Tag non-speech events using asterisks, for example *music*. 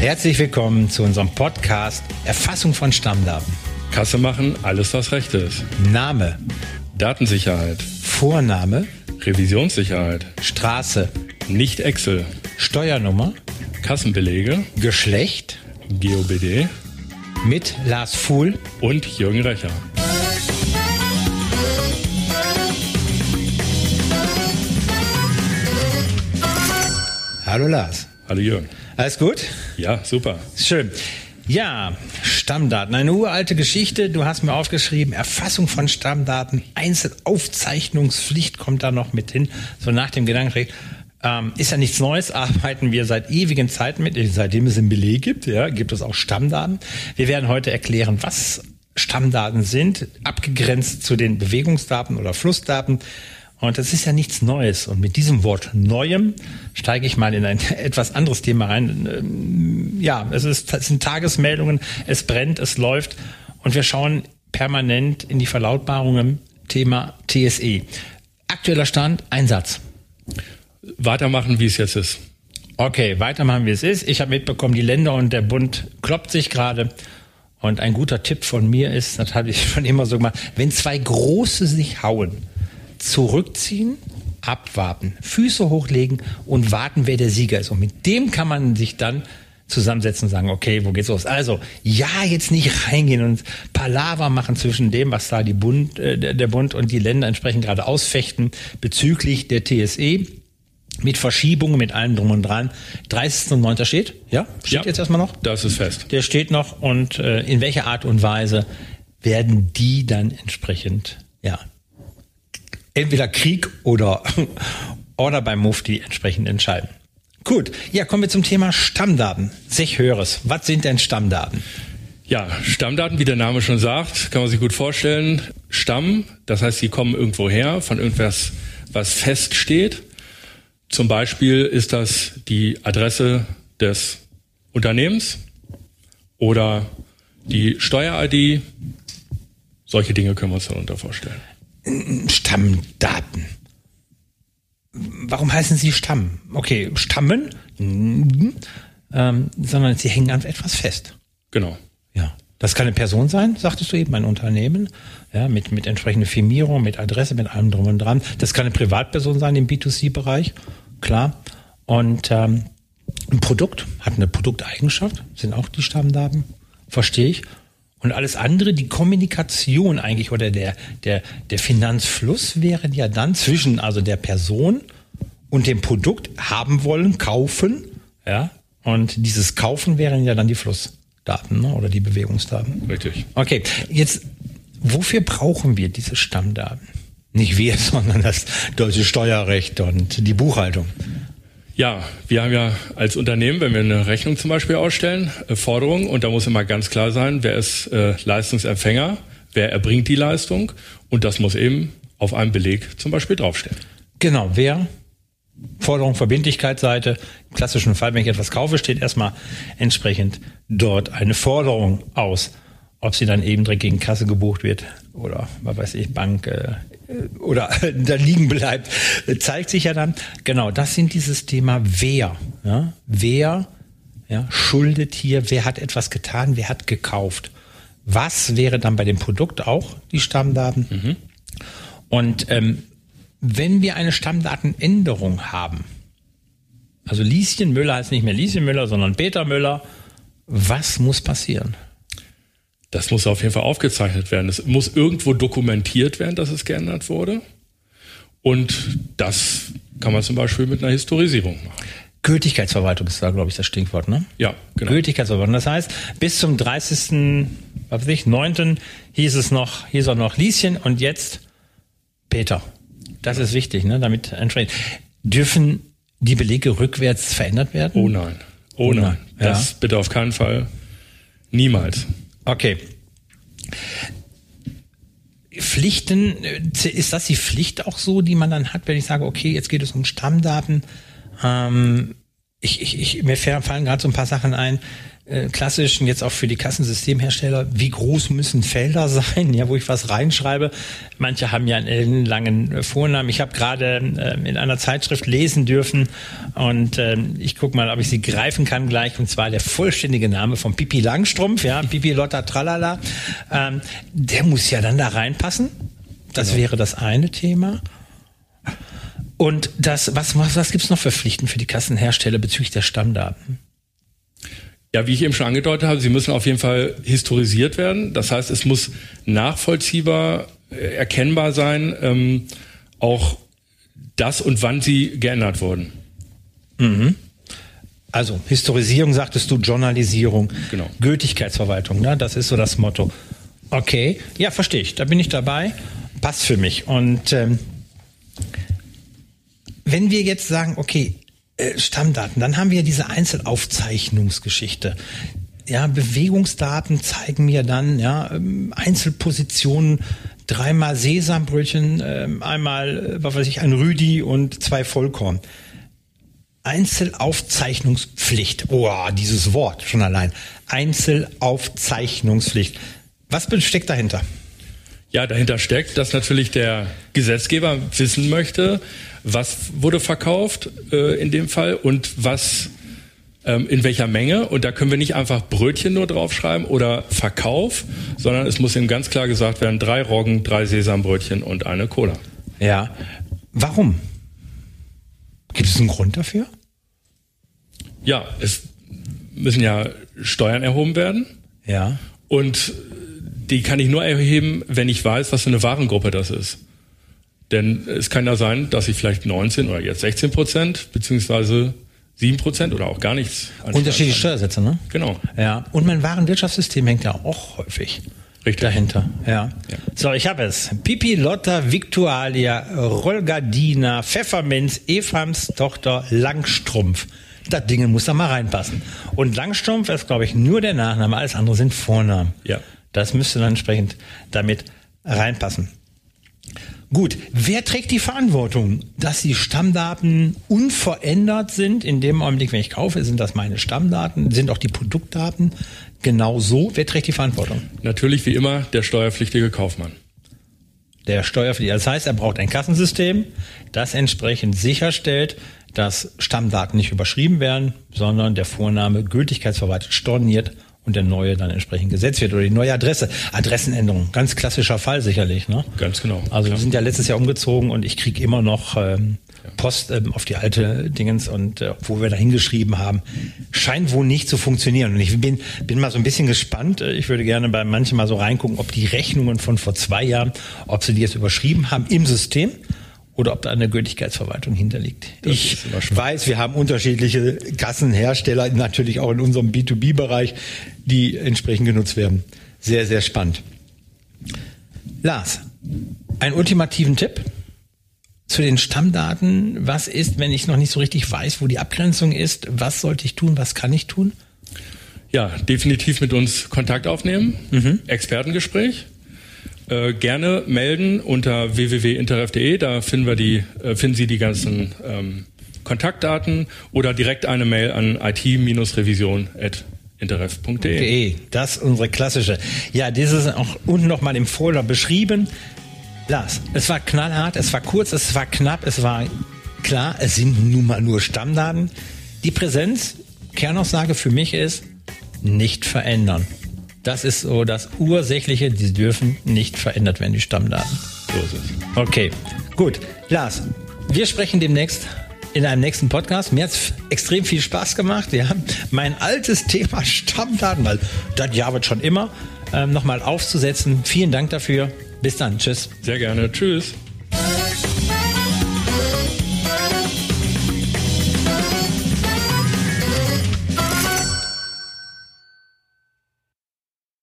Herzlich willkommen zu unserem Podcast Erfassung von Stammdaten. Kasse machen, alles was recht ist. Name, Datensicherheit, Vorname, Revisionssicherheit, Straße, nicht Excel, Steuernummer, Kassenbelege, Geschlecht GOBD mit Lars Fuhl. und Jürgen Recher. Hallo Lars. Hallo Jürgen. Alles gut? Ja, super. Schön. Ja, Stammdaten, eine uralte Geschichte. Du hast mir aufgeschrieben, Erfassung von Stammdaten, Einzelaufzeichnungspflicht kommt da noch mit hin. So nach dem Gedanken, ähm, ist ja nichts Neues, arbeiten wir seit ewigen Zeiten mit, seitdem es einen Beleg gibt, ja, gibt es auch Stammdaten. Wir werden heute erklären, was Stammdaten sind, abgegrenzt zu den Bewegungsdaten oder Flussdaten. Und das ist ja nichts Neues. Und mit diesem Wort Neuem steige ich mal in ein *laughs* etwas anderes Thema rein. Ähm, Ja, es, ist, es sind Tagesmeldungen, es brennt, es läuft. Und wir schauen permanent in die Verlautbarungen Thema TSE. Aktueller Stand, Einsatz. Weitermachen, wie es jetzt ist. Okay, weitermachen, wie es ist. Ich habe mitbekommen, die Länder und der Bund kloppt sich gerade. Und ein guter Tipp von mir ist, das habe ich *laughs* schon immer so gemacht, wenn zwei Große sich hauen, zurückziehen, abwarten, Füße hochlegen und warten, wer der Sieger ist. Und mit dem kann man sich dann zusammensetzen und sagen, okay, wo geht's los? Also, ja, jetzt nicht reingehen und Palaver machen zwischen dem, was da die Bund, äh, der Bund und die Länder entsprechend gerade ausfechten bezüglich der TSE mit Verschiebungen, mit allem drum und dran. 30.09. steht, ja? Steht Ja. jetzt erstmal noch? Das ist fest. Der steht noch und äh, in welcher Art und Weise werden die dann entsprechend, ja, entweder Krieg oder, *laughs* oder beim Mufti entsprechend entscheiden. Gut, ja, kommen wir zum Thema Stammdaten. Sich höres. Was sind denn Stammdaten? Ja, Stammdaten, wie der Name schon sagt, kann man sich gut vorstellen. Stamm, das heißt, sie kommen irgendwo her, von irgendwas, was feststeht. Zum Beispiel ist das die Adresse des Unternehmens oder die Steuer-ID. Solche Dinge können wir uns darunter vorstellen. Stammdaten. Warum heißen sie Stamm? Okay, Stammen, ähm, sondern sie hängen an etwas fest. Genau. Ja. Das kann eine Person sein, sagtest du eben, ein Unternehmen, ja, mit, mit entsprechender Firmierung, mit Adresse, mit allem drum und dran. Das kann eine Privatperson sein im B2C-Bereich, klar. Und ähm, ein Produkt hat eine Produkteigenschaft, sind auch die Stammdaten, verstehe ich. Und alles andere, die Kommunikation eigentlich oder der, der, der Finanzfluss wäre ja dann zwischen also der Person und dem Produkt haben wollen, kaufen, ja. Und dieses Kaufen wären ja dann die Flussdaten ne? oder die Bewegungsdaten. Richtig. Okay, jetzt, wofür brauchen wir diese Stammdaten? Nicht wir, *laughs* sondern das deutsche Steuerrecht und die Buchhaltung. Ja, wir haben ja als Unternehmen, wenn wir eine Rechnung zum Beispiel ausstellen, äh, Forderungen und da muss immer ganz klar sein, wer ist äh, Leistungsempfänger, wer erbringt die Leistung und das muss eben auf einem Beleg zum Beispiel draufstehen. Genau, wer? Forderung, Verbindlichkeitsseite. Im klassischen Fall, wenn ich etwas kaufe, steht erstmal entsprechend dort eine Forderung aus. Ob sie dann eben direkt gegen Kasse gebucht wird oder, was weiß ich, Bank äh, oder *laughs* da liegen bleibt, zeigt sich ja dann. Genau, das sind dieses Thema wer. Ja? Wer ja, schuldet hier, wer hat etwas getan, wer hat gekauft. Was wäre dann bei dem Produkt auch die Stammdaten? Und ähm, wenn wir eine Stammdatenänderung haben, also Lieschen Müller heißt nicht mehr Lieschen Müller, sondern Peter Müller, was muss passieren? Das muss auf jeden Fall aufgezeichnet werden. Es muss irgendwo dokumentiert werden, dass es geändert wurde. Und das kann man zum Beispiel mit einer Historisierung machen. Gültigkeitsverwaltung ist da, glaube ich, das Stichwort, ne? Ja, genau. Gültigkeitsverwaltung. Das heißt, bis zum 30. Was weiß ich, 9. hieß es noch, hieß er noch Lieschen und jetzt Peter. Das ist wichtig, ne? Damit entsprechend. Dürfen die Belege rückwärts verändert werden? Oh nein. Oh Oh nein. nein. Das Ja. bitte auf keinen Fall. Niemals. Okay. Pflichten, äh, ist das die Pflicht auch so, die man dann hat, wenn ich sage, okay, jetzt geht es um Stammdaten? Ähm, ich, ich, ich, mir fallen gerade so ein paar Sachen ein. Äh, klassischen, jetzt auch für die Kassensystemhersteller, wie groß müssen Felder *laughs* sein, ja, wo ich was reinschreibe. Manche haben ja einen langen äh, Vornamen. Ich habe gerade äh, in einer Zeitschrift lesen dürfen und äh, ich gucke mal, ob ich sie greifen kann gleich, und zwar der vollständige Name von Pipi Langstrumpf, ja, *laughs* Pipi Lotta Tralala. Ähm, der muss ja dann da reinpassen. Das genau. wäre das eine Thema. Und das, was, was, was gibt es noch für Pflichten für die Kassenhersteller bezüglich der Stammdaten? Ja, wie ich eben schon angedeutet habe, sie müssen auf jeden Fall historisiert werden. Das heißt, es muss nachvollziehbar, äh, erkennbar sein, ähm, auch das und wann sie geändert wurden. Mhm. Also Historisierung sagtest du, Journalisierung, genau. Gültigkeitsverwaltung, ne? das ist so das Motto. Okay, ja, verstehe ich, da bin ich dabei, passt für mich. Und ähm, wenn wir jetzt sagen, okay, äh, Stammdaten, dann haben wir diese Einzelaufzeichnungsgeschichte. Ja, Bewegungsdaten zeigen mir dann ja ähm, Einzelpositionen, dreimal Sesambrötchen, ähm, einmal, äh, was weiß ich, ein Rüdi und zwei Vollkorn. Einzelaufzeichnungspflicht. Oh, dieses Wort schon allein. Einzelaufzeichnungspflicht. Was steckt dahinter? Ja, dahinter steckt, dass natürlich der Gesetzgeber wissen möchte, was wurde verkauft äh, in dem Fall und was ähm, in welcher Menge. Und da können wir nicht einfach Brötchen nur draufschreiben oder Verkauf, sondern es muss ihm ganz klar gesagt werden, drei Roggen, drei Sesambrötchen und eine Cola. Ja. Warum? Gibt es einen Grund dafür? Ja, es müssen ja Steuern erhoben werden. Ja. Und die kann ich nur erheben, wenn ich weiß, was für eine Warengruppe das ist. Denn es kann ja sein, dass ich vielleicht 19 oder jetzt 16 Prozent beziehungsweise 7 Prozent oder auch gar nichts. Unterschiedliche Steuersätze, ne? Genau. Ja. Und mein Warenwirtschaftssystem hängt ja auch häufig Richtig. dahinter. Ja. ja. So, ich habe es. Pipi, Lotta, Victualia, Rollgardina, Pfefferminz, Evams Tochter Langstrumpf. Das Ding muss da mal reinpassen. Und Langstrumpf ist, glaube ich, nur der Nachname, alles andere sind Vornamen. Ja. Das müsste dann entsprechend damit reinpassen. Gut, wer trägt die Verantwortung, dass die Stammdaten unverändert sind? In dem Augenblick, wenn ich kaufe, sind das meine Stammdaten, sind auch die Produktdaten genau so. Wer trägt die Verantwortung? Natürlich wie immer der steuerpflichtige Kaufmann. Der Steuerpflichtige. Das heißt, er braucht ein Kassensystem, das entsprechend sicherstellt, dass Stammdaten nicht überschrieben werden, sondern der Vorname gültigkeitsverwaltet storniert und der neue dann entsprechend gesetzt wird oder die neue Adresse. Adressenänderung, ganz klassischer Fall sicherlich. Ne? Ganz genau. Also wir sind ja letztes Jahr umgezogen und ich kriege immer noch ähm, Post ähm, auf die alte Dingens und äh, wo wir da hingeschrieben haben, scheint wohl nicht zu funktionieren. Und ich bin, bin mal so ein bisschen gespannt. Äh, ich würde gerne bei manchen mal so reingucken, ob die Rechnungen von vor zwei Jahren, ob sie die jetzt überschrieben haben im System oder ob da eine Gültigkeitsverwaltung hinterliegt. Das ich weiß, wir haben unterschiedliche Kassenhersteller, natürlich auch in unserem B2B-Bereich, die entsprechend genutzt werden. Sehr, sehr spannend. Lars, einen ultimativen Tipp zu den Stammdaten. Was ist, wenn ich noch nicht so richtig weiß, wo die Abgrenzung ist? Was sollte ich tun? Was kann ich tun? Ja, definitiv mit uns Kontakt aufnehmen. Mhm. Expertengespräch. Äh, gerne melden unter www.interref.de. Da finden wir die, äh, finden Sie die ganzen ähm, Kontaktdaten oder direkt eine Mail an it-revision.interref.de. Das ist unsere klassische. Ja, dieses auch unten nochmal im Folder beschrieben. Lars, es war knallhart, es war kurz, es war knapp, es war klar, es sind nun mal nur Stammdaten. Die Präsenz, Kernaussage für mich ist, nicht verändern. Das ist so das Ursächliche, die dürfen nicht verändert werden, die Stammdaten. Okay, gut. Lars, wir sprechen demnächst in einem nächsten Podcast. Mir hat es extrem viel Spaß gemacht. Ja, mein altes Thema *laughs* Stammdaten, weil das ja wird schon immer, ähm, nochmal aufzusetzen. Vielen Dank dafür. Bis dann. Tschüss. Sehr gerne. Tschüss.